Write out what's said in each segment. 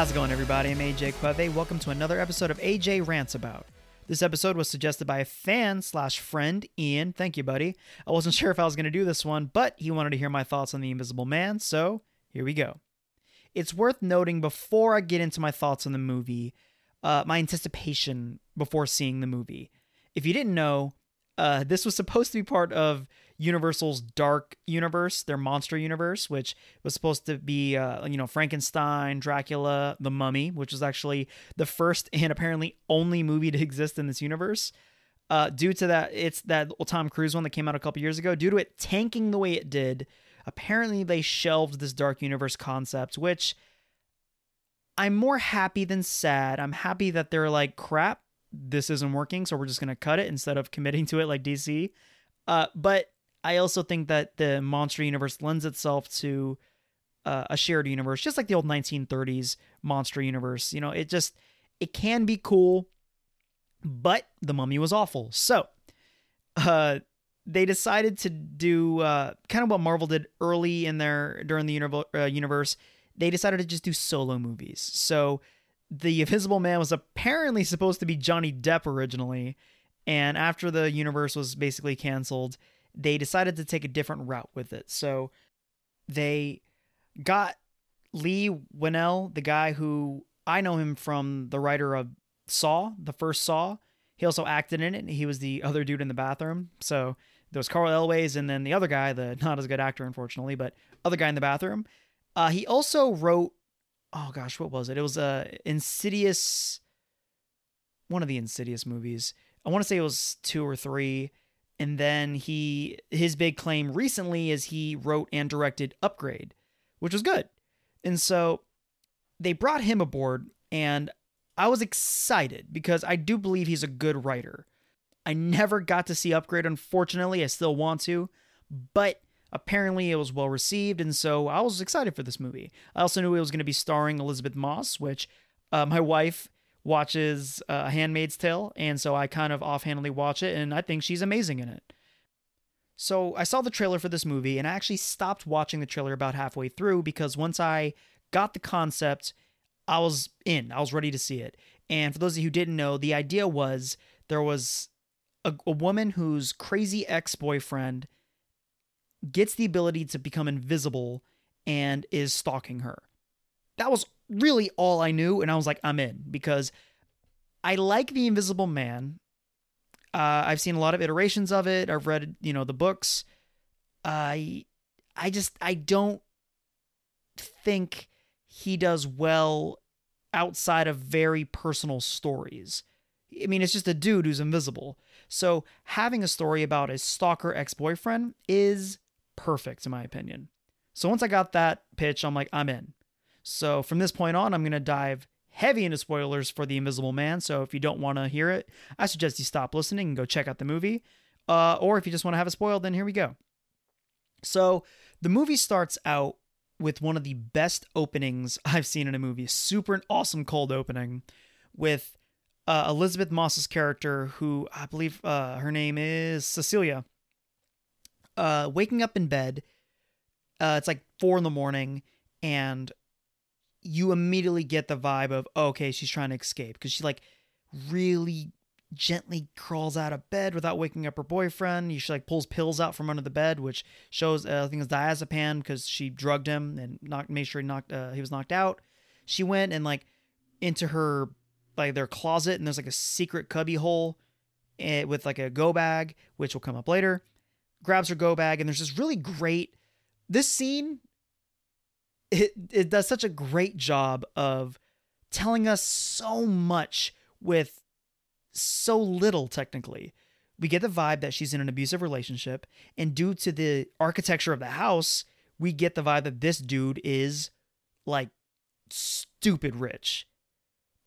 How's it going, everybody? I'm AJ Queve. Welcome to another episode of AJ Rants About. This episode was suggested by a fan slash friend, Ian. Thank you, buddy. I wasn't sure if I was going to do this one, but he wanted to hear my thoughts on The Invisible Man, so here we go. It's worth noting before I get into my thoughts on the movie, uh, my anticipation before seeing the movie. If you didn't know, uh, this was supposed to be part of Universal's Dark Universe, their monster universe, which was supposed to be, uh, you know, Frankenstein, Dracula, The Mummy, which was actually the first and apparently only movie to exist in this universe. Uh, due to that, it's that Tom Cruise one that came out a couple years ago. Due to it tanking the way it did, apparently they shelved this Dark Universe concept, which I'm more happy than sad. I'm happy that they're like, crap, this isn't working, so we're just gonna cut it instead of committing to it like DC. Uh, but I also think that the monster universe lends itself to uh, a shared universe, just like the old 1930s monster universe. You know, it just it can be cool, but the mummy was awful. So, uh, they decided to do uh, kind of what Marvel did early in their during the univ- uh, universe. They decided to just do solo movies. So, the Invisible Man was apparently supposed to be Johnny Depp originally, and after the universe was basically canceled they decided to take a different route with it. So they got Leigh Whannell, the guy who I know him from the writer of Saw, the first Saw. He also acted in it. He was the other dude in the bathroom. So there was Cary Elwes and then the other guy, the not as good actor, unfortunately, but other guy in the bathroom. Uh, he also wrote, oh gosh, what was it? It was a uh, Insidious, one of the Insidious movies. I want to say it was two or three and then he his big claim recently is he wrote and directed Upgrade, which was good. And so they brought him aboard and I was excited because I do believe he's a good writer. I never got to see Upgrade unfortunately, I still want to, but apparently it was well received and so I was excited for this movie. I also knew it was going to be starring Elisabeth Moss, which uh, my wife watches uh, Handmaid's Tale, and so I kind of offhandedly watch it, and I think she's amazing in it. So I saw the trailer for this movie, and I actually stopped watching the trailer about halfway through because once I got the concept, I was in. I was ready to see it. And for those of you who didn't know, the idea was there was a, a woman whose crazy ex boyfriend gets the ability to become invisible and is stalking her. That was really all I knew, and I was like, I'm in because I like The Invisible Man. Uh, I've seen a lot of iterations of it. I've read, you know, the books. I, I just I don't think he does well outside of very personal stories. I mean, it's just a dude who's invisible. So having a story about his stalker ex-boyfriend is perfect, in my opinion. So once I got that pitch, I'm like, I'm in. So from this point on, I'm going to dive heavy into spoilers for The Invisible Man. So if you don't want to hear it, I suggest you stop listening and go check out the movie. Uh, or if you just want to have it spoiled, then here we go. So the movie starts out with one of the best openings I've seen in a movie. Super awesome cold opening with uh, Elisabeth Moss's character, who I believe uh, her name is Cecilia, uh, waking up in bed. Uh, it's like four in the morning, and you immediately get the vibe of oh, okay, she's trying to escape because she like really gently crawls out of bed without waking up her boyfriend. She like pulls pills out from under the bed, which shows uh, I think it's diazepam because she drugged him and knocked, made sure he knocked uh, he was knocked out. She went and like into her like their closet and there's like a secret cubby hole eh, with like a go bag, which will come up later. Grabs her go bag and there's this really great. This scene it it does such a great job of telling us so much with so little technically. We get the vibe that she's in an abusive relationship, and due to the architecture of the house, we get the vibe that this dude is like stupid rich.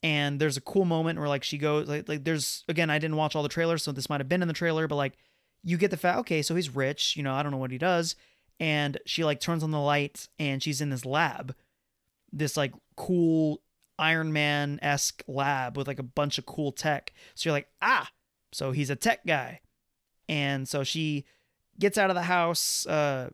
And there's a cool moment where like she goes like like there's again I didn't watch all the trailers, so this might have been in the trailer, but like you get the fact okay, so he's rich, you know, I don't know what he does, and she like turns on the lights and she's in this lab this like cool iron man esque lab with like a bunch of cool tech so you're like ah so he's a tech guy and so she gets out of the house uh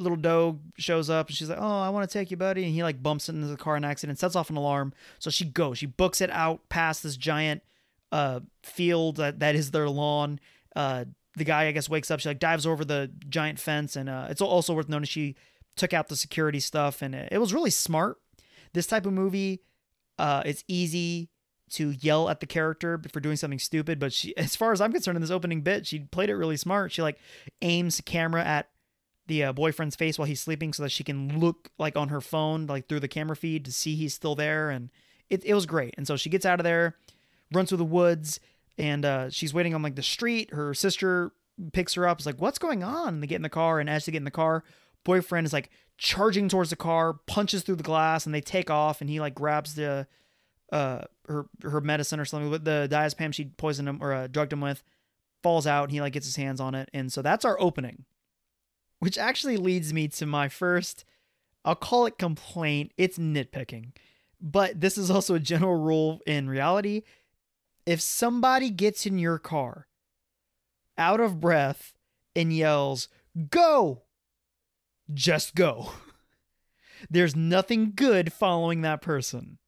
little dog shows up and she's like, "Oh, I want to take you, buddy," and he like bumps into the car in accident, sets off an alarm. So she goes, she books it out past this giant uh field that that is their lawn. Uh, the guy I guess wakes up. She like dives over the giant fence, and uh, it's also worth noting she took out the security stuff, and it, it was really smart. This type of movie, uh, it's easy to yell at the character for doing something stupid, but she, as far as I'm concerned, in this opening bit, she played it really smart. She like aims the camera at the uh, boyfriend's face while he's sleeping so that she can look like on her phone, like through the camera feed to see he's still there. And it, it was great. And so she gets out of there, runs through the woods, and uh, she's waiting on like the street. Her sister picks her up. Is like, what's going on? And they get in the car. And as they get in the car, boyfriend is like charging towards the car, punches through the glass, and they take off. And he like grabs the uh her her medicine or something with the diazepam she poisoned him or uh, drugged him with, falls out. And he like gets his hands on it. And so that's our opening which actually leads me to my first, I'll call it complaint. It's nitpicking, but this is also a general rule in reality. If somebody gets in your car out of breath and yells, go, just go. There's nothing good following that person.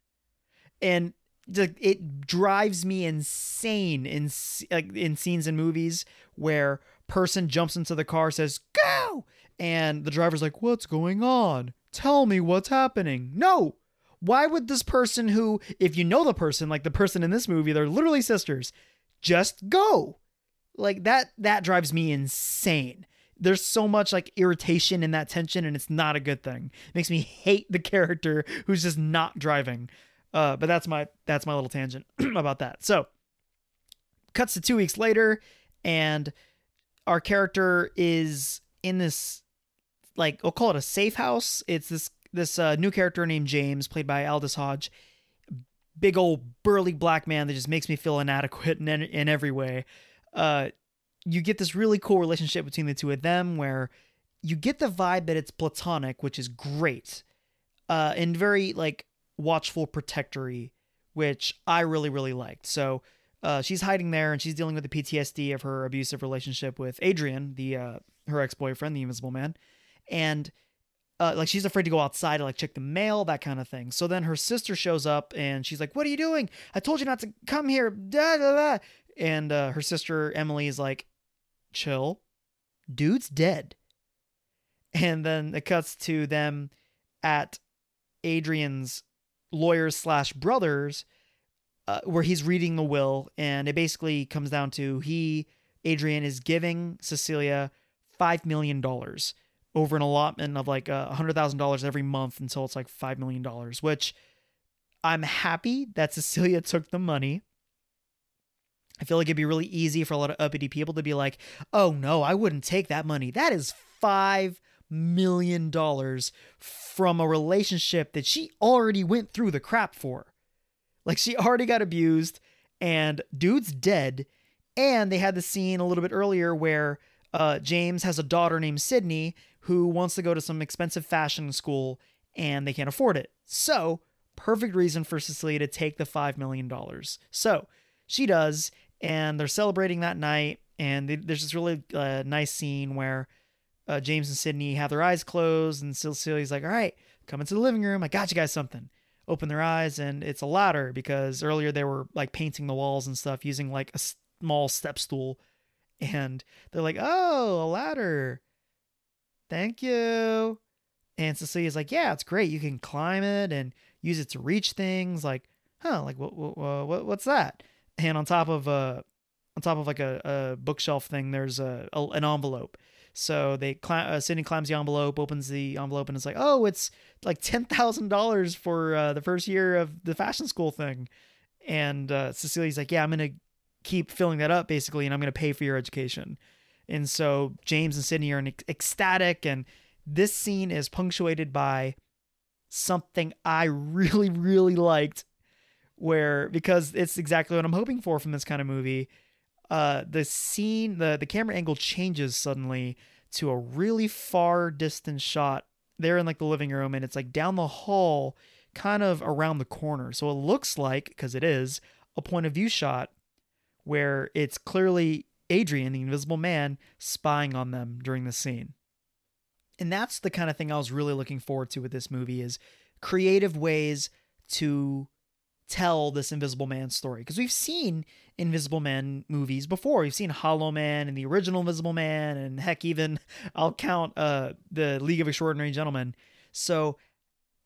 And it drives me insane in like in scenes in movies where person jumps into the car says go! and the driver's like what's going on? Tell me what's happening. No why would this person who if you know the person like the person in this movie they're literally sisters just go like that that drives me insane there's so much like irritation in that tension and it's not a good thing it makes me hate the character who's just not driving uh, but that's my that's my little tangent about that. So, cuts to two weeks later, and our character is in this like we'll call it a safe house. It's this this uh, new character named James, played by Aldis Hodge. Big old burly black man that just makes me feel inadequate in in every way. Uh, you get this really cool relationship between the two of them, where you get the vibe that it's platonic, which is great, uh, and very like watchful protectory, which I really, really liked. So uh, she's hiding there and she's dealing with the PTSD of her abusive relationship with Adrian, the uh, her ex boyfriend, the Invisible Man, and uh, like she's afraid to go outside to like check the mail, that kind of thing. So then her sister shows up and she's like, "What are you doing? I told you not to come here." Da, da, da. And uh, her sister Emily is like, "Chill, dude's dead." And then it cuts to them at Adrian's lawyers slash brothers uh, where he's reading the will and it basically comes down to he adrian is giving cecilia five million dollars over an allotment of like a hundred thousand dollars every month until it's like five million dollars which i'm happy that cecilia took the money i feel like it'd be really easy for a lot of uppity people to be like oh no i wouldn't take that money that is five million dollars from a relationship that she already went through the crap for. Like she already got abused and dude's dead. And they had the scene a little bit earlier where uh, James has a daughter named Sydney who wants to go to some expensive fashion school and they can't afford it. So, perfect reason for Cecilia to take the $5 million. So, she does, and they're celebrating that night. And they, there's this really uh, nice scene where uh, James and Sydney have their eyes closed, and Cecilia's like, "All right, come into the living room. I got you guys something." Open their eyes, and it's a ladder because earlier they were like painting the walls and stuff using like a small step stool, and they're like, "Oh, a ladder. Thank you." And Cecilia's like, "Yeah, it's great. You can climb it and use it to reach things. Like, huh? Like what? What? what what's that?" And on top of uh, on top of like a, a bookshelf thing, there's a, a an envelope so they uh, Sydney climbs the envelope, opens the envelope, and it's like, oh, it's like ten thousand dollars for uh, the first year of the fashion school thing. And uh, Cecilia's like, yeah, I'm gonna keep filling that up basically, and I'm gonna pay for your education. And so James and Sydney are ecstatic, and this scene is punctuated by something I really, really liked, where because it's exactly what I'm hoping for from this kind of movie uh, the scene, the the camera angle changes suddenly to a really far distance shot. They're in like the living room, and it's like down the hall, kind of around the corner. So it looks like, because it is, a point of view shot where it's clearly Adrian, the invisible man, spying on them during the scene. And that's the kind of thing I was really looking forward to with this movie is creative ways to tell this Invisible Man story. Because we've seen Invisible Man movies before. We've seen Hollow Man and the original Invisible Man, and heck, even I'll count uh, the League of Extraordinary Gentlemen. So,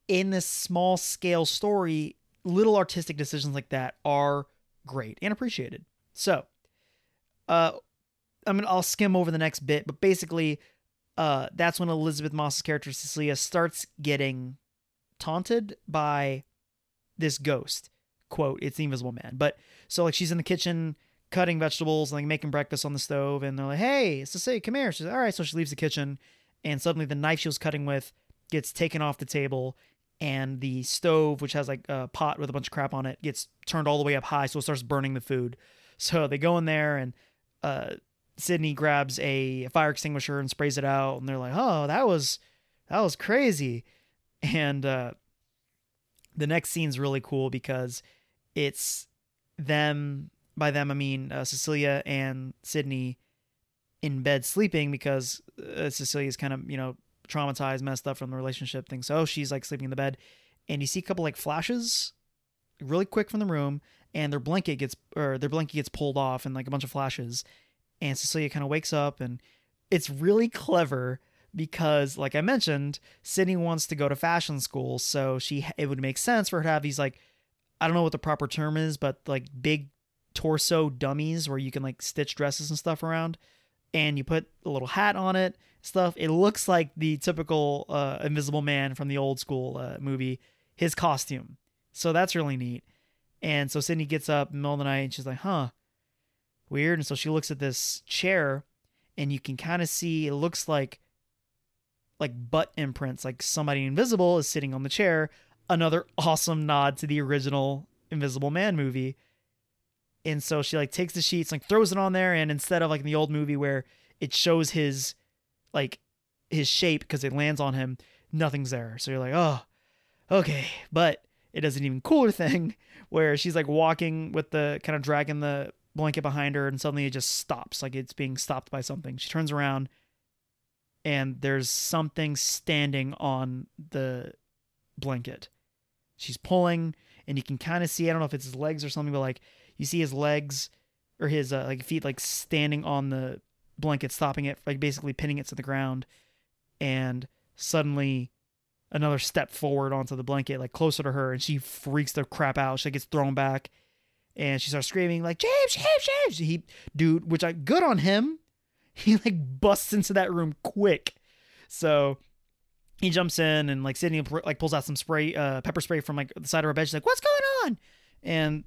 in this small scale story, little artistic decisions like that are great and appreciated. So, uh, I mean, I'll skim over the next bit, but basically, uh, that's when Elisabeth Moss's character Cecilia starts getting taunted by this ghost. Quote, it's the invisible man. But so like she's in the kitchen cutting vegetables and like making breakfast on the stove, and they're like, Hey, Cecilia, come here. She's All right. So she leaves the kitchen, and suddenly the knife she was cutting with gets taken off the table, and the stove, which has like a pot with a bunch of crap on it, gets turned all the way up high, so it starts burning the food. So they go in there and uh Sydney grabs a fire extinguisher and sprays it out, and they're like, "Oh, that was that was crazy." And uh, the next scene's really cool because it's them. By them, I mean uh, Cecilia and Sydney in bed sleeping because uh, Cecilia's kind of you know traumatized, messed up from the relationship thing. So she's like sleeping in the bed, and you see a couple like flashes, really quick from the room, and their blanket gets or their blanket gets pulled off, and like a bunch of flashes, and Cecilia kind of wakes up and it's really clever because like I mentioned, sydney wants to go to fashion school, so she it would make sense for her to have these like I don't know what the proper term is, but like big torso dummies where you can like stitch dresses and stuff around and you put a little hat on it, stuff. It looks like the typical uh, Invisible Man from the old school uh, movie, his costume. So that's really neat. And so Sydney gets up in the middle of the night and she's like, huh, weird. And so she looks at this chair and you can kind of see it looks like like butt imprints, like somebody invisible is sitting on the chair. Another awesome nod to the original Invisible Man movie. And so she like takes the sheets, like throws it on there, and instead of like in the old movie where it shows his like his shape because it lands on him, nothing's there. So you're like, oh, okay. But it does an even cooler thing where she's like walking with the kind of dragging the blanket behind her and suddenly it just stops like it's being stopped by something. She turns around and there's something standing on the blanket. She's pulling and you can kind of see i don't know if it's his legs or something but like you see his legs or his uh, like feet like standing on the blanket stopping it like basically pinning it to the ground and suddenly another step forward onto the blanket like closer to her and she freaks the crap out she gets thrown back and she starts screaming like James, James, James. He, dude, which I good on him. He like busts into that room quick. So he jumps in and like Sydney like pulls out some spray, uh, pepper spray from like the side of her bed. She's like, "What's going on?" And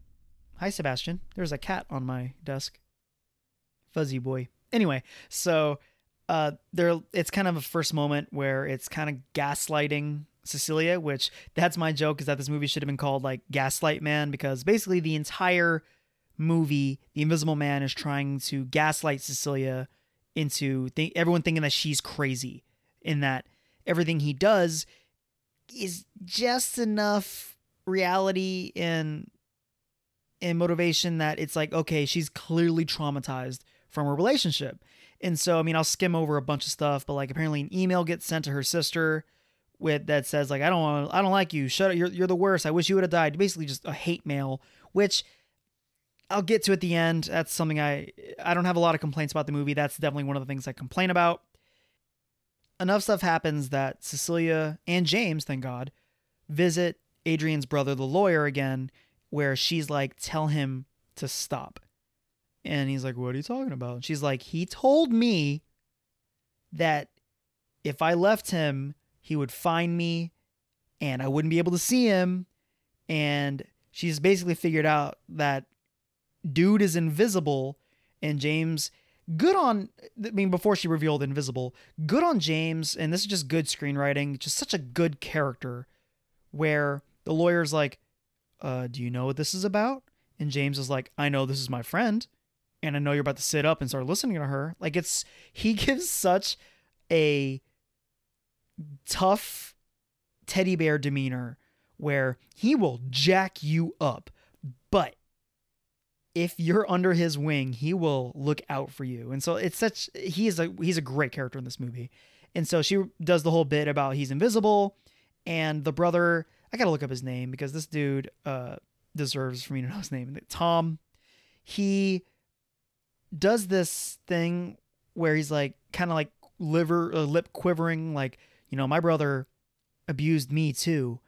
hi, Sebastian. There's a cat on my desk. Fuzzy boy. Anyway, so uh, there, it's kind of a first moment where it's kind of gaslighting Cecilia, which that's my joke is that this movie should have been called like Gaslight Man because basically the entire movie, the Invisible Man is trying to gaslight Cecilia into th- everyone thinking that she's crazy, in that everything he does is just enough reality and and motivation that it's like okay, she's clearly traumatized from a relationship. And so, I mean, I'll skim over a bunch of stuff, but like apparently an email gets sent to her sister with that says like I don't want I don't like you. Shut up. You're you're the worst. I wish you would have died. Basically just a hate mail, which I'll get to at the end. That's something I I don't have a lot of complaints about the movie. That's definitely one of the things I complain about. Enough stuff happens that Cecilia and James, thank God, visit Adrian's brother, the lawyer, again, where she's like, tell him to stop. And he's like, What are you talking about? And she's like, He told me that if I left him, he would find me and I wouldn't be able to see him. And she's basically figured out that dude is invisible and James good on I mean before she revealed invisible, good on James and this is just good screenwriting, just such a good character where the lawyer's like, uh, do you know what this is about? And James is like, I know this is my friend and I know you're about to sit up and start listening to her. Like it's he gives such a tough teddy bear demeanor where he will jack you up, but if you're under his wing, he will look out for you. And so it's such he is a he's a great character in this movie. And so she does the whole bit about he's invisible, and the brother. I gotta look up his name because this dude uh, deserves for me to know his name. Tom. He does this thing where he's like kind of like liver uh, lip quivering like you know my brother abused me too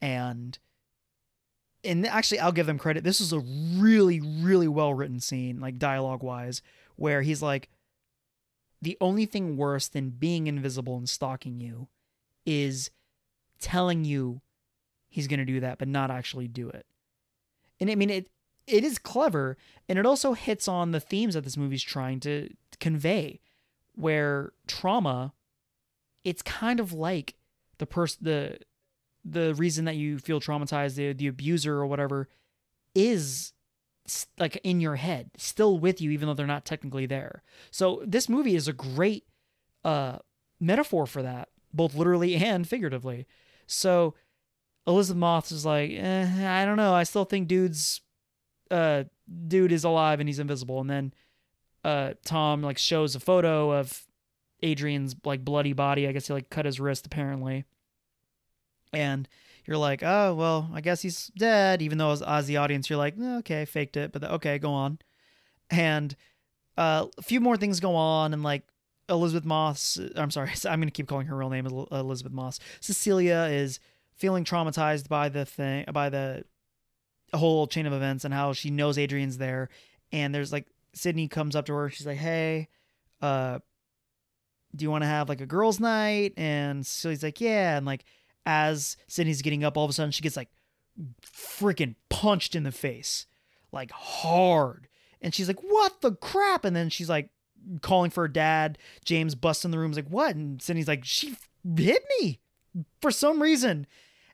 and and actually I'll give them credit this is a really really well written scene like dialogue wise where he's like the only thing worse than being invisible and stalking you is telling you he's going to do that but not actually do it. And i mean it it is clever and it also hits on the themes that this movie's trying to convey where trauma it's kind of like the person the the reason that you feel traumatized the the abuser or whatever is like in your head still with you even though they're not technically there. So this movie is a great uh metaphor for that both literally and figuratively. So elisabeth moss is like eh, i don't know i still think dude's uh dude is alive and he's invisible and then uh Tom like shows a photo of Adrian's like bloody body. I guess he like cut his wrist apparently. And you're like, oh well, I guess he's dead. Even though as, as the audience, you're like, eh, okay, faked it, but the, okay, go on. And uh, a few more things go on, and like Elisabeth Moss, I'm sorry, I'm gonna keep calling her real name Elisabeth Moss. Cecilia is feeling traumatized by the thing, by the whole chain of events, and how she knows Adrian's there. And there's like Sydney comes up to her. She's like, "Hey, uh, do you want to have like a girls' night?" And so he's like, "Yeah." And like as Sydney's getting up, all of a sudden she gets like freaking punched in the face, like hard. And she's like, "What the crap?" And then she's like calling for her dad. James busts in the room, is like, "What?" And Sydney's like, "She hit me for some reason."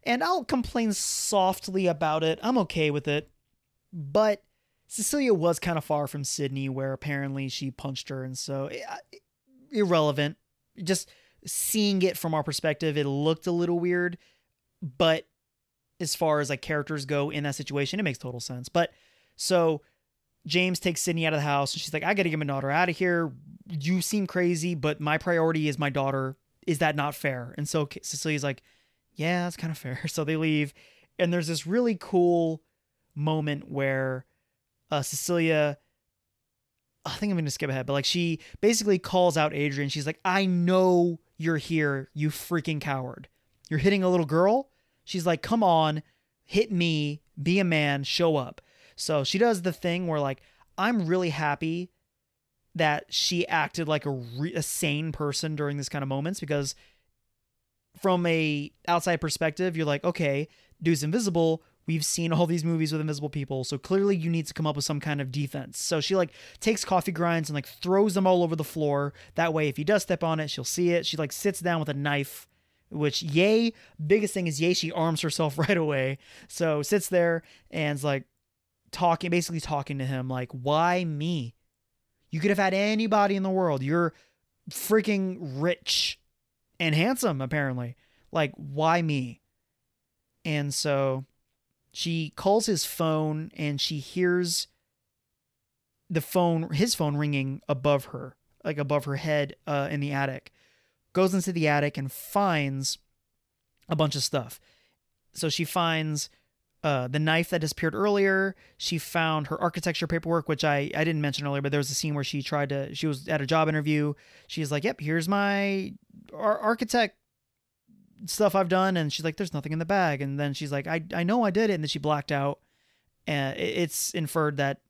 And I'll complain softly about it. I'm okay with it. But Cecilia was kind of far from Sydney, where apparently she punched her, and so eh, irrelevant. Just seeing it from our perspective, it looked a little weird, but as far as like characters go in that situation, it makes total sense. But so James takes Sydney out of the house, and she's like, "I got to get my daughter out of here. You seem crazy, but my priority is my daughter. Is that not fair?" And so Cecilia's like, "Yeah, that's kind of fair." So they leave, and there's this really cool moment where uh, Cecilia. I think I'm going to skip ahead, but like she basically calls out Adrian. She's like, I know you're here, you freaking coward. You're hitting a little girl. She's like, come on, hit me, be a man, show up. So she does the thing where like, I'm really happy that she acted like a, re- a sane person during this kind of moments because from a outside perspective, you're like, okay, dude's invisible. We've seen all these movies with invisible people, so clearly you need to come up with some kind of defense. So she like takes coffee grinds and like throws them all over the floor. That way, if he does step on it, she'll see it. She like sits down with a knife, which yay, biggest thing is yay, she arms herself right away. So sits there and's like talking, basically talking to him, like, why me? You could have had anybody in the world. You're freaking rich and handsome, apparently. Like, why me? And so she calls his phone and she hears the phone, his phone ringing above her, like above her head uh, in the attic. Goes into the attic and finds a bunch of stuff. So she finds uh, the knife that disappeared earlier. She found her architecture paperwork, which I, I didn't mention earlier, but there was a scene where she tried to, she was at a job interview. She's like, yep, here's my architect stuff I've done, and she's like, "There's nothing in the bag." And then she's like, "I I know I did it," and then she blacked out. And it's inferred that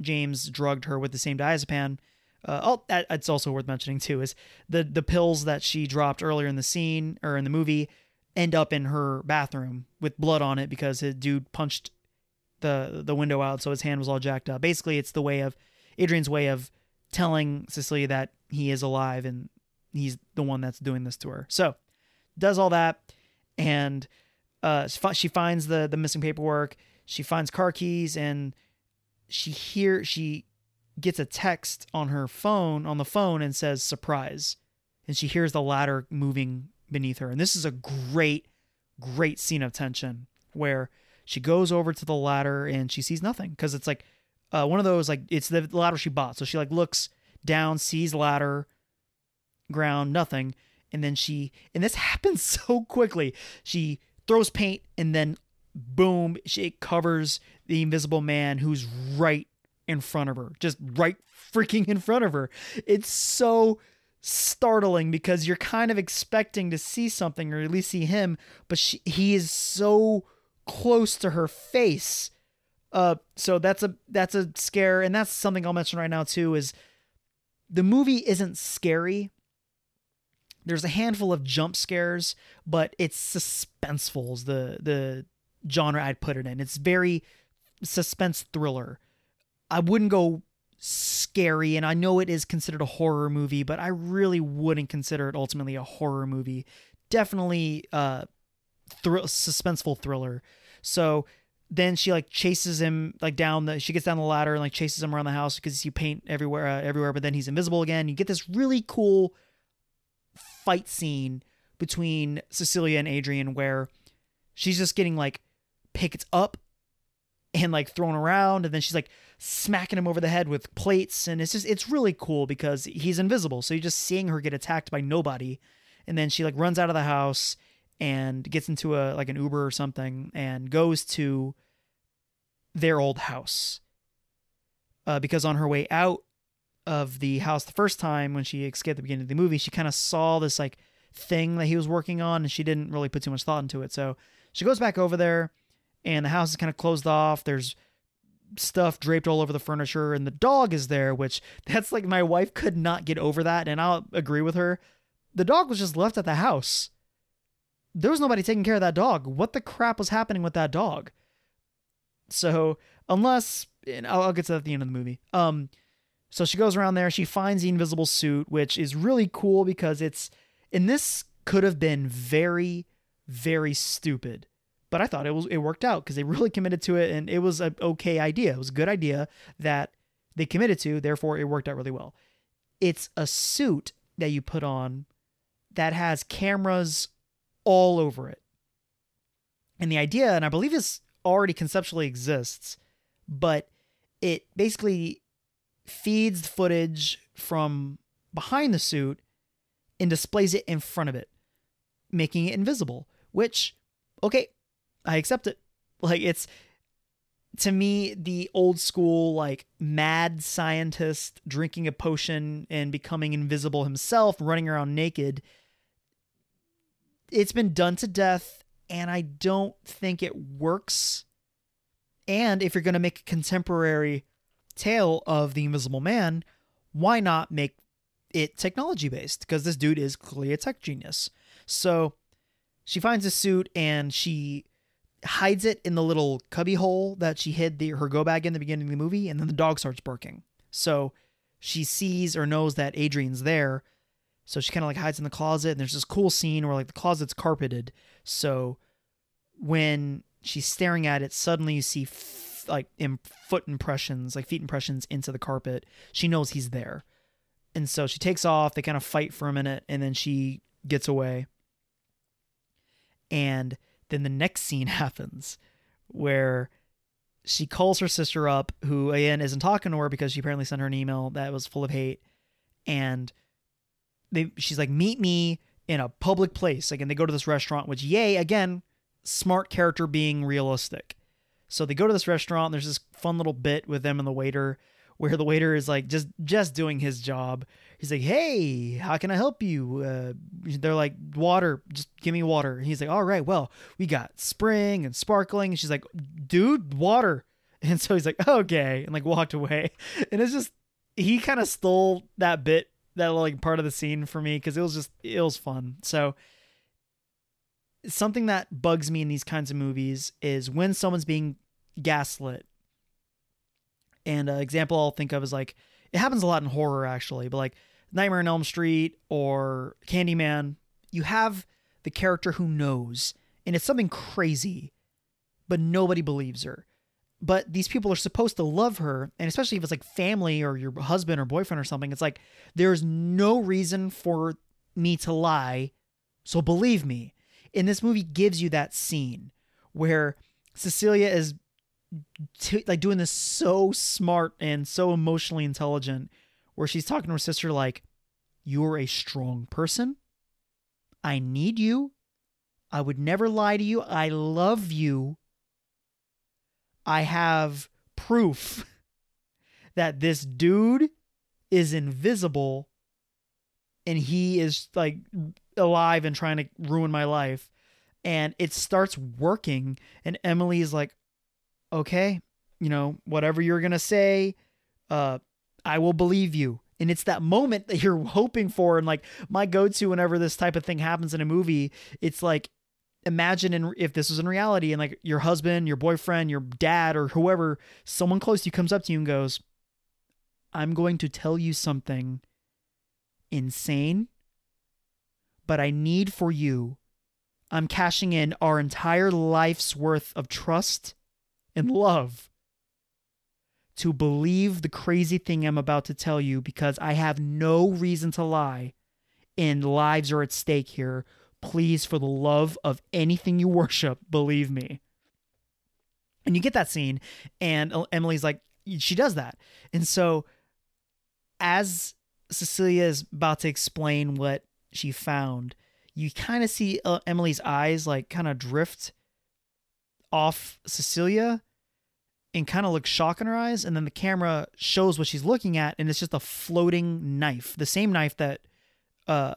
James drugged her with the same diazepam. Uh, oh, that, it's also worth mentioning too is the the pills that she dropped earlier in the scene or in the movie end up in her bathroom with blood on it because his dude punched the the window out, so his hand was all jacked up. Basically, it's the way of Adrian's way of telling Cecilia that he is alive and he's the one that's doing this to her. So does all that, and uh, she finds the the missing paperwork. She finds car keys, and she hear she gets a text on her phone on the phone and says surprise, and she hears the ladder moving beneath her. And this is a great, great scene of tension where she goes over to the ladder and she sees nothing because it's like uh, one of those like it's the ladder she bought. So she like looks down, sees ladder, ground, nothing, and then she and this happens so quickly. She throws paint and then boom, she it covers the invisible man who's right in front of her, just right freaking in front of her. It's so startling because you're kind of expecting to see something or at least see him, but she, he is so close to her face. Uh, so that's a that's a scare, and that's something I'll mention right now too. Is the movie isn't scary. There's a handful of jump scares, but it's suspenseful. Is the the genre I'd put it in. It's very suspense thriller. I wouldn't go scary, and I know it is considered a horror movie, but I really wouldn't consider it ultimately a horror movie. Definitely uh thrill suspenseful thriller. So then she like chases him like down the she gets down the ladder and like chases him around the house because you paint everywhere uh, everywhere but then he's invisible again you get this really cool fight scene between Cecilia and Adrian where she's just getting like picked up and like thrown around and then she's like smacking him over the head with plates and it's just it's really cool because he's invisible so you're just seeing her get attacked by nobody and then she like runs out of the house and gets into a like an Uber or something and goes to their old house uh, because on her way out of the house the first time when she escaped the beginning of the movie she kind of saw this like thing that he was working on and she didn't really put too much thought into it so she goes back over there and the house is kind of closed off. There's stuff draped all over the furniture, and the dog is there, which that's like my wife could not get over that, and I'll agree with her. The dog was just left at the house. There was nobody taking care of that dog. What the crap was happening with that dog? So, unless and I'll, I'll get to that at the end of the movie. Um, so she goes around there. She finds the invisible suit, which is really cool because it's, and this could have been very, very stupid but I thought it was it worked out because they really committed to it and it was an okay idea. It was a good idea that they committed to, therefore it worked out really well. It's a suit that you put on that has cameras all over it. And the idea, and I believe this already conceptually exists, but it basically feeds footage from behind the suit and displays it in front of it, making it invisible, which okay, I accept it. Like it's to me the old school like mad scientist drinking a potion and becoming invisible himself, running around naked. It's been done to death and I don't think it works. And if you're going to make a contemporary tale of the invisible man, why not make it technology based? Because this dude is clearly a tech genius. So she finds a suit and she hides it in the little cubby hole that she hid the, her go bag in the beginning of the movie, and then the dog starts barking. So she sees or knows that Adrian's there. So she kind of like hides in the closet, and there's this cool scene where like the closet's carpeted. So when she's staring at it, suddenly you see like Im- foot impressions, like feet impressions into the carpet. She knows he's there. And so she takes off, they kind of fight for a minute, and then she gets away. And then the next scene happens where she calls her sister up, who again isn't talking to her because she apparently sent her an email that was full of hate, and they she's like, "Meet me in a public place." Like, and they go to this restaurant, which yay again, smart character being realistic. So they go to this restaurant. And There's this fun little bit with them and the waiter, where the waiter is like just just doing his job. He's like, "Hey, how can I help you?" Uh, they're like, "Water, just give me water." And he's like, "All right, well, we got spring and sparkling." And she's like, "Dude, water." And so he's like, "Okay," and like walked away. And it's just he kind of stole that bit, that like part of the scene for me because it was just it was fun. So something that bugs me in these kinds of movies is when someone's being gaslit and an example I'll think of is like it happens a lot in horror actually, but like Nightmare on Elm Street or Candyman, you have the character who knows, and it's something crazy, but nobody believes her. But these people are supposed to love her, and especially if it's like family or your husband or boyfriend or something, it's like there's no reason for me to lie, so believe me. And this movie gives you that scene where Cecilia is t- like doing this so smart and so emotionally intelligent where she's talking to her sister like you're a strong person I need you. I would never lie to you. I love you. I have proof that this dude is invisible and he is like alive and trying to ruin my life. And it starts working. And Emily is like, okay, you know, whatever you're going to say, uh, I will believe you. And it's that moment that you're hoping for. And like my go to whenever this type of thing happens in a movie, it's like, imagine in, if this was in reality and like your husband, your boyfriend, your dad, or whoever, someone close to you comes up to you and goes, I'm going to tell you something insane, but I need for you. I'm cashing in our entire life's worth of trust and love to believe the crazy thing I'm about to tell you because I have no reason to lie and lives are at stake here. Please, for the love of anything you worship, believe me. And you get that scene, and Emily's like, she does that. And so, as Cecilia is about to explain what she found, you kind of see uh, Emily's eyes like kind of drift off Cecilia and kind of look shock in her eyes. And then the camera shows what she's looking at, and it's just a floating knife, the same knife that uh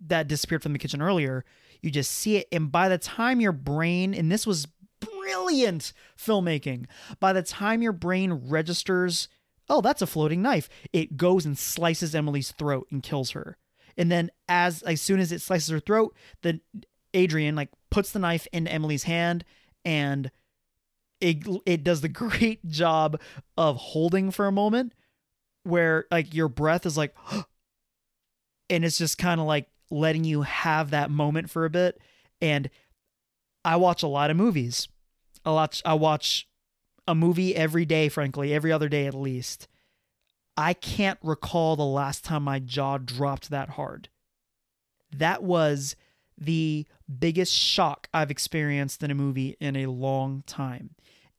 that disappeared from the kitchen earlier. You just see it, and by the time your brain, and this was brilliant filmmaking, by the time your brain registers oh, that's a floating knife. It goes and slices Emily's throat and kills her. And then as as soon as it slices her throat, the Adrian like puts the knife into Emily's hand and it it does the great job of holding for a moment where like your breath is like and it's just kind of like letting you have that moment for a bit and I watch a lot of movies. I watch I watch a movie every day, frankly, every other day at least. I can't recall the last time my jaw dropped that hard. That was the biggest shock I've experienced in a movie in a long time.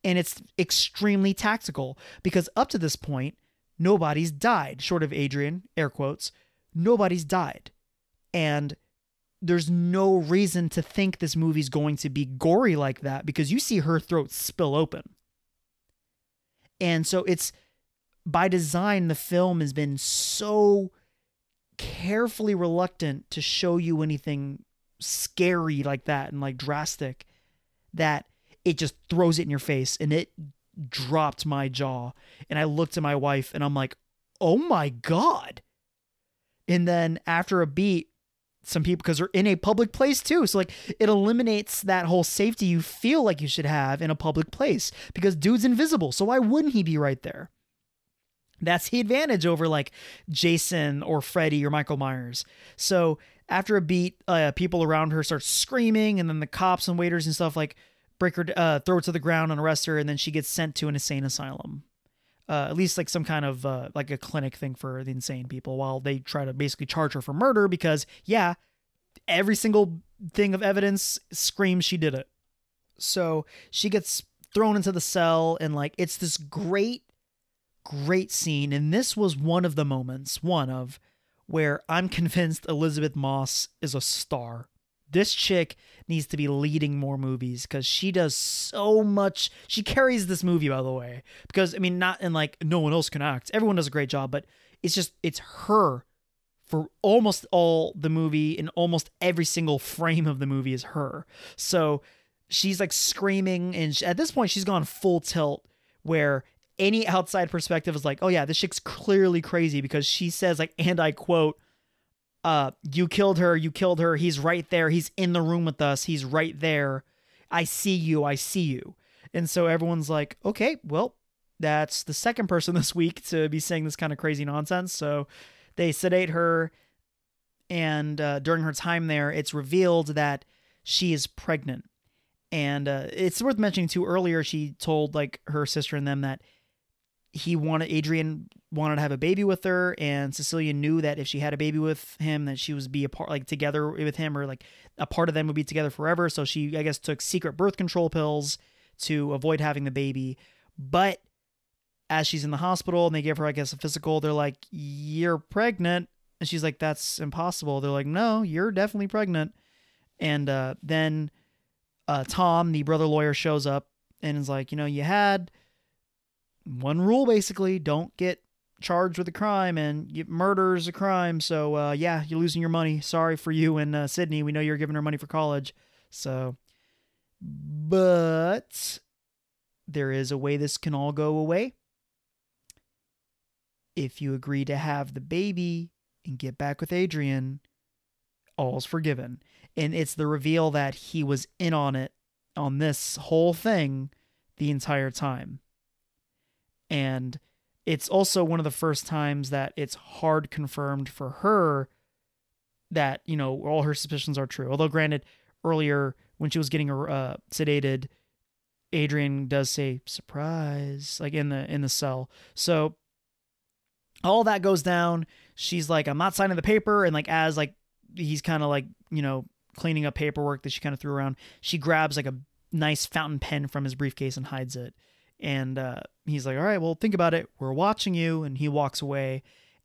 And it's extremely tactical because up to this point, nobody's died, short of Adrian, air quotes, nobody's died. And there's no reason to think this movie's going to be gory like that because you see her throat spill open. And so it's by design, the film has been so carefully reluctant to show you anything scary like that and like drastic that it just throws it in your face and it dropped my jaw. And I looked at my wife and I'm like, oh my God. And then after a beat, some people because they're in a public place too. So like it eliminates that whole safety you feel like you should have in a public place because dude's invisible. So why wouldn't he be right there? That's the advantage over like Jason or Freddy or Michael Myers. So after a beat, uh, people around her start screaming, and then the cops and waiters and stuff like break her, uh, throw her to the ground and arrest her, and then she gets sent to an insane asylum. Uh, at least like some kind of uh, like a clinic thing for the insane people while they try to basically charge her for murder because yeah every single thing of evidence screams she did it. So she gets thrown into the cell and like it's this great great scene. And this was one of the moments one of where i'm convinced elisabeth moss is a star this chick needs to be leading more movies because she does so much. She carries this movie, by the way, because I mean, not in like no one else can act. Everyone does a great job, but it's just it's her for almost all the movie and almost every single frame of the movie is her. So she's like screaming, and she, at this point, she's gone full tilt where any outside perspective is like, oh yeah, this chick's clearly crazy because she says like, and I quote uh, you killed her, you killed her. He's right there. He's in the room with us. He's right there. I see you. I see you. And so everyone's like, okay, well, that's the second person this week to be saying this kind of crazy nonsense. So they sedate her. And uh, during her time there, it's revealed that she is pregnant. And uh, it's worth mentioning too. Earlier, she told like her sister and them that he wanted Adrian wanted to have a baby with her, and Cecilia knew that if she had a baby with him, that she was be a part like together with him, or like a part of them would be together forever. So she, I guess, took secret birth control pills to avoid having the baby. But as she's in the hospital and they give her, I guess, a physical, they're like, "You're pregnant," And she's like, that's impossible. They're like, no, you're definitely pregnant. And uh, then uh, Tom, the brother lawyer, shows up and is like, you know, you had one rule basically don't get charged with a crime and murder is a crime. So, uh, yeah, you're losing your money. Sorry for you and uh, Sydney. We know you're giving her money for college. So, but there is a way this can all go away. If you agree to have the baby and get back with Adrian, all's forgiven. And it's the reveal that he was in on it, on this whole thing, the entire time. And it's also one of the first times that it's hard confirmed for her that, you know, all her suspicions are true. Although, granted, earlier when she was getting uh, sedated, Adrian does say surprise like in the in the cell. So all that goes down. She's like, I'm not signing the paper. And like, as like, he's kind of like, you know, cleaning up paperwork that she kind of threw around, she grabs like a nice fountain pen from his briefcase and hides it. And uh, he's like, all right, well, think about it. We're watching you. And he walks away.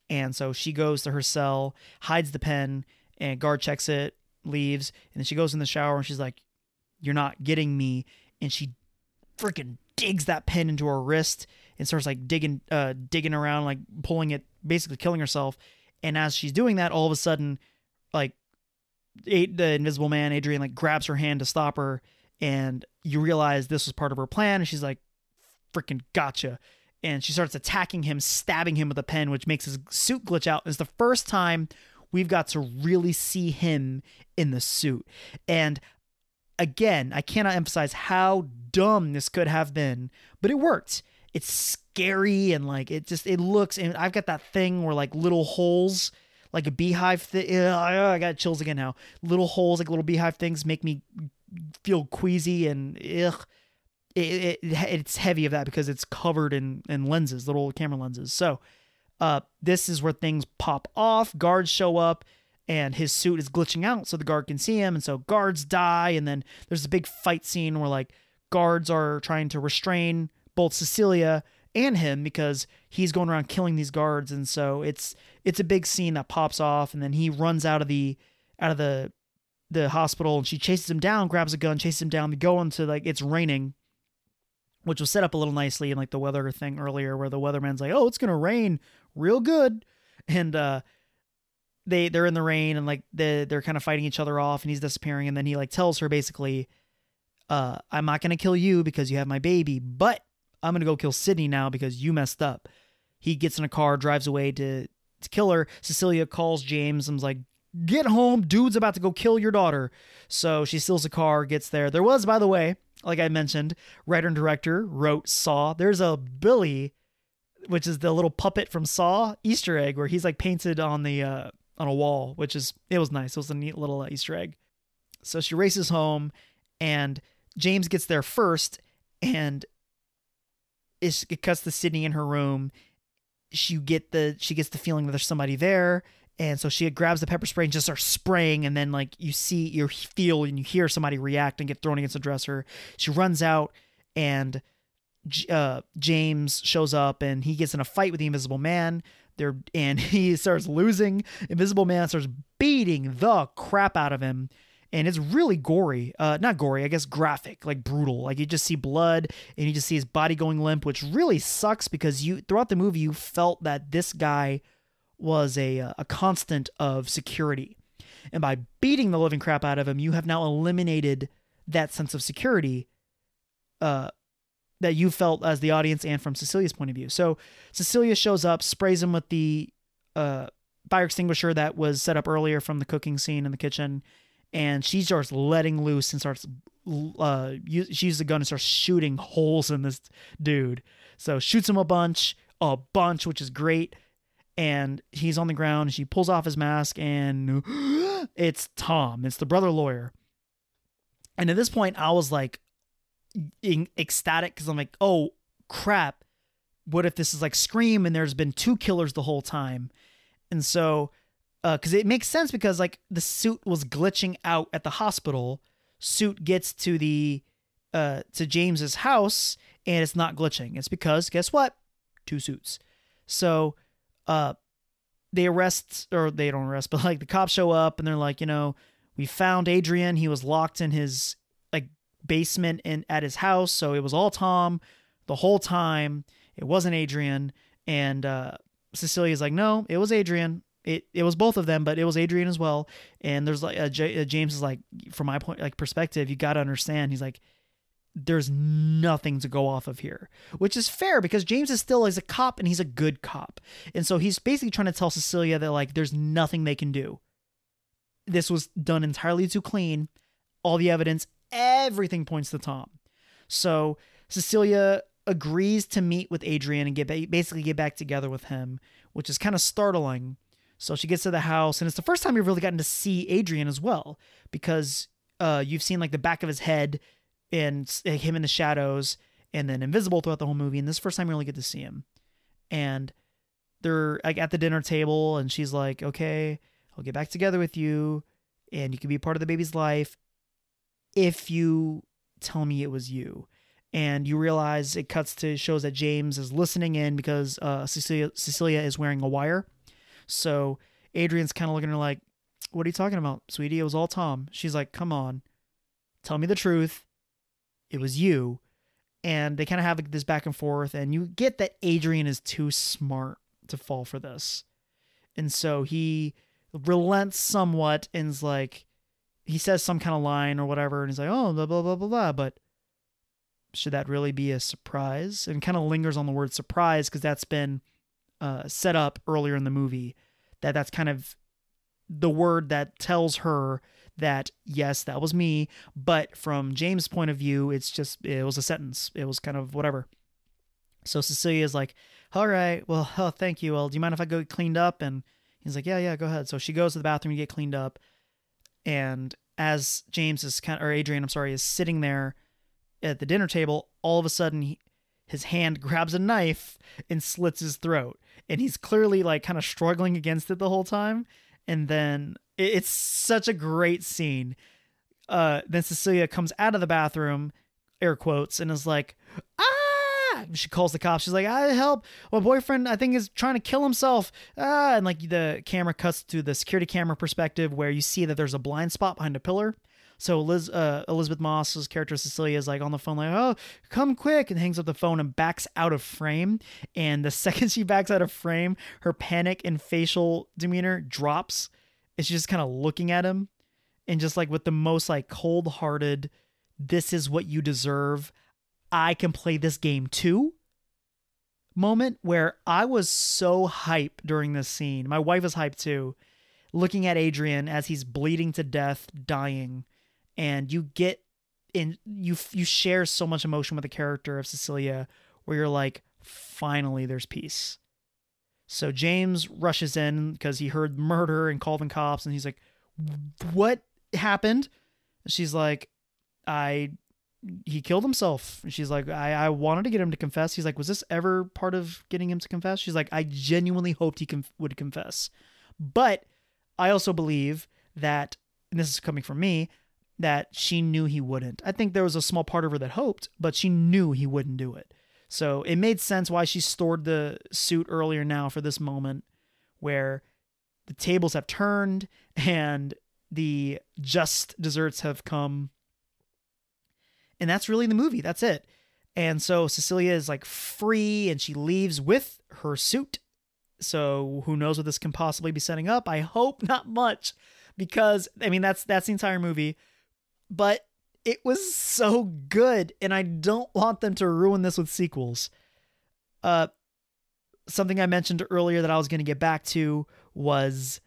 And so she goes to her cell, hides the pen, and guard checks it, leaves. And then she goes in the shower and she's like, you're not getting me. And she freaking digs that pen into her wrist and starts like digging uh digging around like pulling it basically killing herself and as she's doing that all of a sudden like the invisible man adrian like grabs her hand to stop her and you realize this was part of her plan and she's like freaking gotcha. And she starts attacking him stabbing him with a pen which makes his suit glitch out. It's the first time we've got to really see him in the suit. And again i cannot emphasize how dumb this could have been but it worked. It's scary and like it just it looks and I've got that thing where like little holes like a beehive thing I got chills again now. Little holes like little beehive things make me feel queasy and ugh it, it, it's heavy of that because it's covered in in lenses little camera lenses. So uh this is where things pop off. Guards show up and his suit is glitching out so the guard can see him. And so guards die. And then there's a big fight scene where like guards are trying to restrain both Cecilia and him because he's going around killing these guards. And so it's it's a big scene that pops off. And then he runs out of the out of the the hospital and she chases him down grabs a gun chases him down. They go into like it's raining which was set up a little nicely in like the weather thing earlier where the weatherman's like oh it's gonna rain real good and uh they they're in the rain and like they they're kind of fighting each other off and he's disappearing and then he like tells her basically uh i'm not gonna kill you because you have my baby but I'm gonna go kill Sydney now because you messed up. He gets in a car, drives away to to kill her. Cecilia calls James and's like, "Get home, dude's about to go kill your daughter." So she steals a car, gets there. There was, by the way, like I mentioned, writer and director wrote Saw. There's a Billy, which is the little puppet from Saw Easter egg where he's like painted on the uh, on a wall, which is it was nice. It was a neat little uh, Easter egg. So she races home, and James gets there first, and it cuts to Sydney in her room. She get the she gets the feeling that there's somebody there, and so she grabs the pepper spray and just starts spraying. And then like you see, you feel and you hear somebody react and get thrown against the dresser. She runs out, and uh, James shows up and he gets in a fight with the Invisible Man. There and he starts losing. Invisible Man starts beating the crap out of him and it's really gory. Uh, not gory, I guess graphic, like brutal. Like you just see blood and you just see his body going limp, which really sucks because you throughout the movie you felt that this guy was a uh, a constant of security, and by beating the living crap out of him, you have now eliminated that sense of security. Uh, that you felt as the audience and from Cecilia's point of view. So Cecilia shows up, sprays him with the uh, fire extinguisher that was set up earlier from the cooking scene in the kitchen and she starts letting loose and starts uh she uses a gun and starts shooting holes in this dude so shoots him a bunch a bunch which is great and he's on the ground she pulls off his mask and it's tom it's the brother lawyer and at this point i was like ecstatic because i'm like oh crap what if this is like scream and there's been two killers the whole time and so because uh, it makes sense because like the suit was glitching out at the hospital. Suit gets to the uh to James's house and it's not glitching. It's because guess what? Two suits. So uh they arrest or they don't arrest, but like the cops show up and they're like, you know, we found Adrian. He was locked in his like basement in at his house, so it was all Tom the whole time. It wasn't Adrian. And uh, Cecilia's like, no, it was Adrian. It it was both of them, but it was Adrian as well. And there's like uh, J- uh, James is like, from my point like perspective, you got to understand. He's like, there's nothing to go off of here, which is fair because James is still as a cop and he's a good cop. And so he's basically trying to tell Cecilia that like there's nothing they can do. This was done entirely too clean. All the evidence, everything points to Tom. So Cecilia agrees to meet with Adrian and get basically get back together with him, which is kind of startling. So she gets to the house, and it's the first time you've really gotten to see Adrian as well, because uh, you've seen like the back of his head and like, him in the shadows, and then invisible throughout the whole movie. And this first time you really get to see him. And they're like at the dinner table, and she's like, "Okay, I'll get back together with you, and you can be part of the baby's life if you tell me it was you." and you realize it cuts to shows that James is listening in because uh, Cecilia Cecilia is wearing a wire. So Adrian's kind of looking at her like, "What are you talking about, sweetie? It was all Tom." She's like, "Come on, tell me the truth. It was you." And they kind of have this back and forth, and you get that Adrian is too smart to fall for this, and so he relents somewhat and's like, he says some kind of line or whatever, and he's like, "Oh, blah blah blah blah blah," but should that really be a surprise? And kind of lingers on the word surprise because that's been uh, set up earlier in the movie. That that's kind of the word that tells her that yes, that was me. But from James' point of view, it's just it was a sentence. It was kind of whatever. So Cecilia is like, "All right, well, oh, thank you. Well, do you mind if I go get cleaned up?" And he's like, "Yeah, yeah, go ahead." So she goes to the bathroom to get cleaned up, and as James is kind of, or Adrian, I'm sorry, is sitting there at the dinner table, all of a sudden he, his hand grabs a knife and slits his throat. And he's clearly like kind of struggling against it the whole time. And then it's such a great scene. Uh, then Cecilia comes out of the bathroom, air quotes, and is like, ah! She calls the cops. She's like, I help. My boyfriend, I think, is trying to kill himself. Ah! And like the camera cuts to the security camera perspective where you see that there's a blind spot behind a pillar. So Liz, uh, Elisabeth Moss's character Cecilia is like on the phone, like, "Oh, come quick!" and hangs up the phone and backs out of frame. And the second she backs out of frame, her panic and facial demeanor drops. She's just kind of looking at him, and just like with the most like cold-hearted, "This is what you deserve. I can play this game too." Moment where I was so hype during this scene. My wife is hyped too looking at Adrian as he's bleeding to death, dying, and you get in you you share so much emotion with the character of Cecilia where you're like finally there's peace. So James rushes in because he heard murder and called in cops and he's like what happened? She's like I he killed himself. And she's like, I, I wanted to get him to confess. He's like, was this ever part of getting him to confess? She's like, I genuinely hoped he conf- would confess. But I also believe that, and this is coming from me, that she knew he wouldn't. I think there was a small part of her that hoped, but she knew he wouldn't do it. So it made sense why she stored the suit earlier now for this moment where the tables have turned and the just desserts have come. And that's really the movie. That's it. And so Cecilia is like free and she leaves with her suit. So who knows what this can possibly be setting up? I hope not much because I mean that's that's the entire movie but it was so good and I don't want them to ruin this with sequels. Uh something I mentioned earlier that I was going to get back to was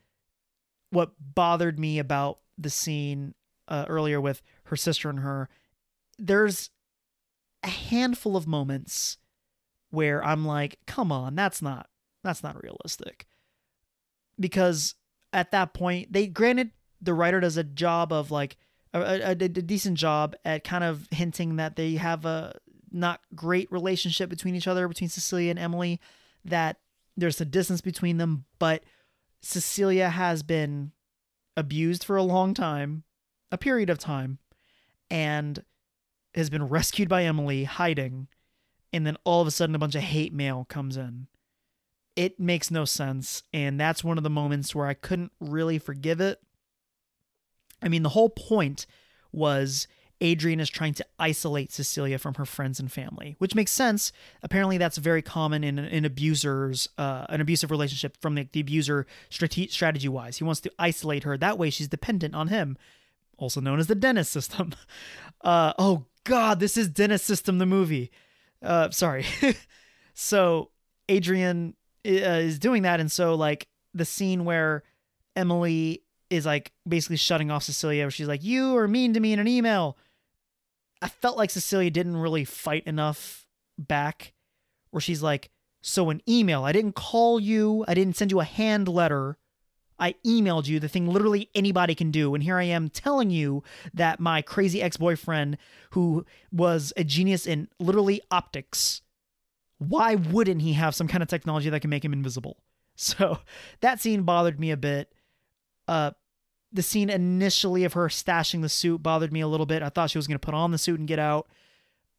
what bothered me about the scene uh, earlier with her sister and her. There's a handful of moments where I'm like, "Come on, that's not that's not realistic." Because at that point, they granted the writer does a job of like a, a, a decent job at kind of hinting that they have a not great relationship between each other, between Cecilia and Emily, that there's a distance between them, but Cecilia has been abused for a long time, a period of time, and has been rescued by Emily, hiding, and then all of a sudden a bunch of hate mail comes in. it makes no sense. And that's one of the moments where I couldn't really forgive it. I mean, the whole point was Adrian is trying to isolate Cecilia from her friends and family, which makes sense. Apparently, that's very common in in abusers, uh, an abusive relationship from the, the abuser strate- strategy wise. He wants to isolate her. That way, she's dependent on him, also known as the Dennis system. Uh, oh God, this is Dennis system, the movie. Uh, sorry. so Adrian uh, is doing that, and so like the scene where Emily is like basically shutting off Cecilia, where she's like, "You are mean to me in an email." I felt like Cecilia didn't really fight enough back, where she's like, "So an email? I didn't call you. I didn't send you a hand letter. I emailed you. The thing literally anybody can do, and here I am telling you that my crazy ex-boyfriend, who was a genius in literally optics." Why wouldn't he have some kind of technology that can make him invisible? So that scene bothered me a bit uh, the scene initially of her stashing the suit bothered me a little bit. I thought she was going to put on the suit and get out.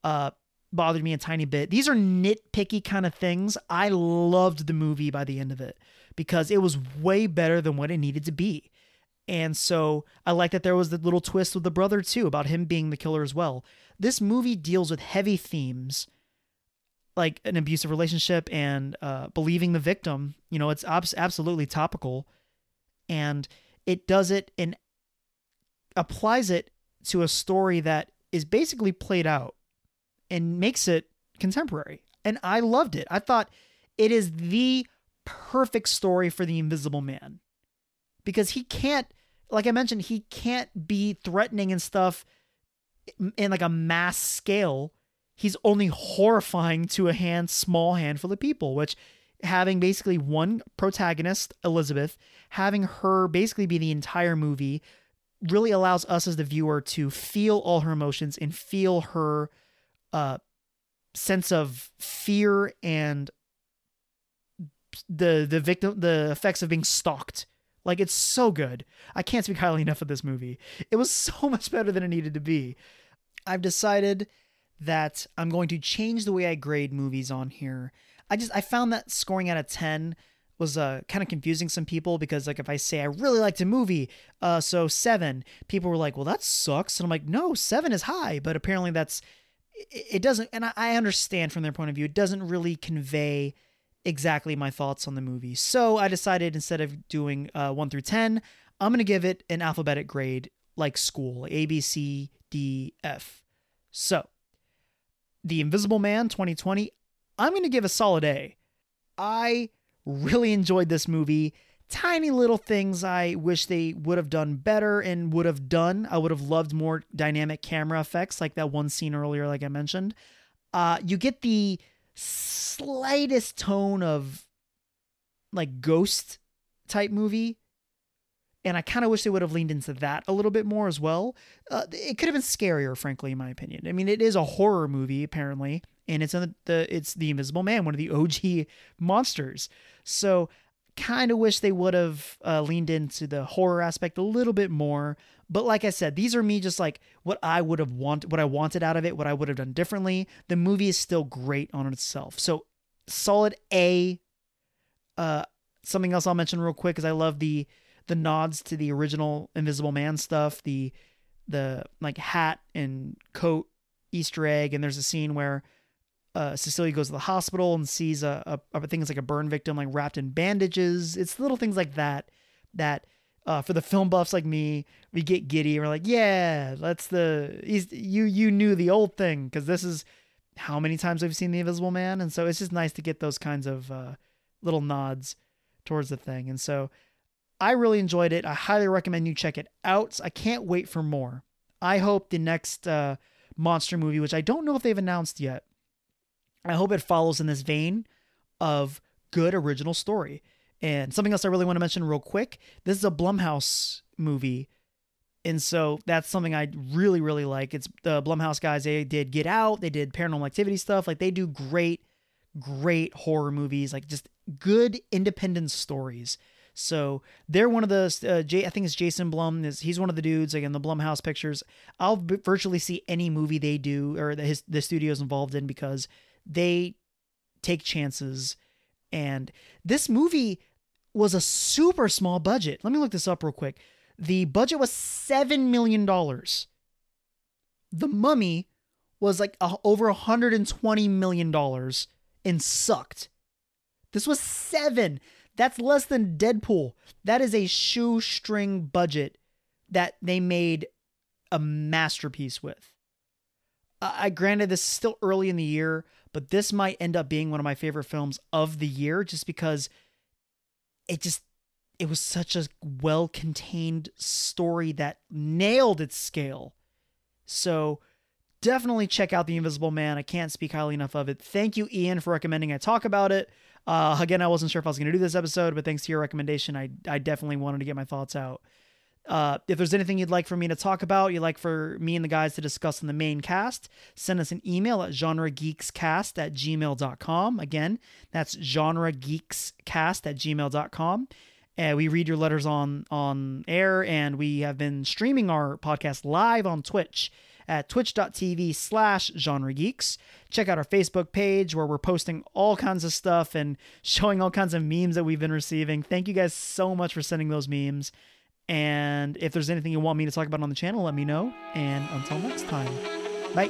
Uh, bothered me a tiny bit. These are nitpicky kind of things. I loved the movie by the end of it because it was way better than what it needed to be. And so I like that there was the little twist with the brother too about him being the killer as well. This movie deals with heavy themes like an abusive relationship and uh, believing the victim. You know, it's abs- absolutely topical and it does it and applies it to a story that is basically played out and makes it contemporary. And I loved it. I thought it is the perfect story for the invisible man because he can't like I mentioned he can't be threatening and stuff in like a mass scale. He's only horrifying to a hand small handful of people, which having basically one protagonist, Elisabeth, having her basically be the entire movie really allows us as the viewer to feel all her emotions and feel her uh, sense of fear and the the victim the effects of being stalked. Like it's so good. I can't speak highly enough of this movie. It was so much better than it needed to be. I've decided that i'm going to change the way i grade movies on here I just I found that scoring out of 10 was uh, kind of confusing some people because like if I say I really liked a movie, uh, so seven, people were like, well that sucks, and I'm like, no, seven is high, but apparently that's it doesn't, and I understand from their point of view, it doesn't really convey exactly my thoughts on the movie. So I decided instead of doing uh, one through ten, I'm gonna give it an alphabetic grade like school, A B C D F. So, The Invisible Man 2020, I'm going to give a solid A. I really enjoyed this movie. Tiny little things I wish they would have done better and would have done. I would have loved more dynamic camera effects, like that one scene earlier, like I mentioned. Uh, you get the slightest tone of like ghost type movie. And I kind of wish they would have leaned into that a little bit more as well. Uh, it could have been scarier, frankly, in my opinion. I mean, it is a horror movie, apparently and it's the, the it's the Invisible Man, one of the OG monsters. So kind of wish they would have uh, leaned into the horror aspect a little bit more. But like I said, these are me just like what I would have wanted, what I wanted out of it, what I would have done differently. The movie is still great on itself. So solid A. Uh, something else I'll mention real quick is I love the the nods to the original Invisible Man stuff, the the like hat and coat Easter egg, and there's a scene where uh, Cecilia goes to the hospital and sees a, a, a thing that's like a burn victim like wrapped in bandages. It's little things like that that uh, for the film buffs like me, we get giddy. We're like, yeah, that's the he's you you knew the old thing because this is how many times we've seen the Invisible Man, and so it's just nice to get those kinds of uh, little nods towards the thing. And so I really enjoyed it. I highly recommend you check it out. I can't wait for more. I hope the next uh, monster movie, which I don't know if they've announced yet, I hope it follows in this vein of good original story. And something else I really want to mention real quick this is a Blumhouse movie. And so that's something I really, really like. It's the Blumhouse guys. They did Get Out, they did paranormal activity stuff. Like they do great, great horror movies, like just good independent stories. So they're one of the uh, J, I think it's Jason Blum. Is he's one of the dudes like in the Blumhouse pictures. I'll virtually see any movie they do or the, his the studio's involved in because they take chances. And this movie was a super small budget. Let me look this up real quick. The budget was $7 million. The Mummy was like a, over $120 million and sucked. This was seven. That's less than Deadpool. That is a shoestring budget that they made a masterpiece with. I granted this is still early in the year, but this might end up being one of my favorite films of the year just because it just it was such a well-contained story that nailed its scale. So definitely check out The Invisible Man. I can't speak highly enough of it. Thank you, Ian, for recommending I talk about it. Uh, again, I wasn't sure if I was going to do this episode, but thanks to your recommendation, I, I definitely wanted to get my thoughts out. Uh, if there's anything you'd like for me to talk about, you'd like for me and the guys to discuss in the main cast, send us an email at genregeekscast at gmail.com. Again, that's genregeekscast at gmail.com. Uh, we read your letters on on air, and we have been streaming our podcast live on Twitch at twitch.tv slash genre geeks. Check out our Facebook page where we're posting all kinds of stuff and showing all kinds of memes that we've been receiving. Thank you guys so much for sending those memes. And if there's anything you want me to talk about on the channel, let me know. And until next time, bye.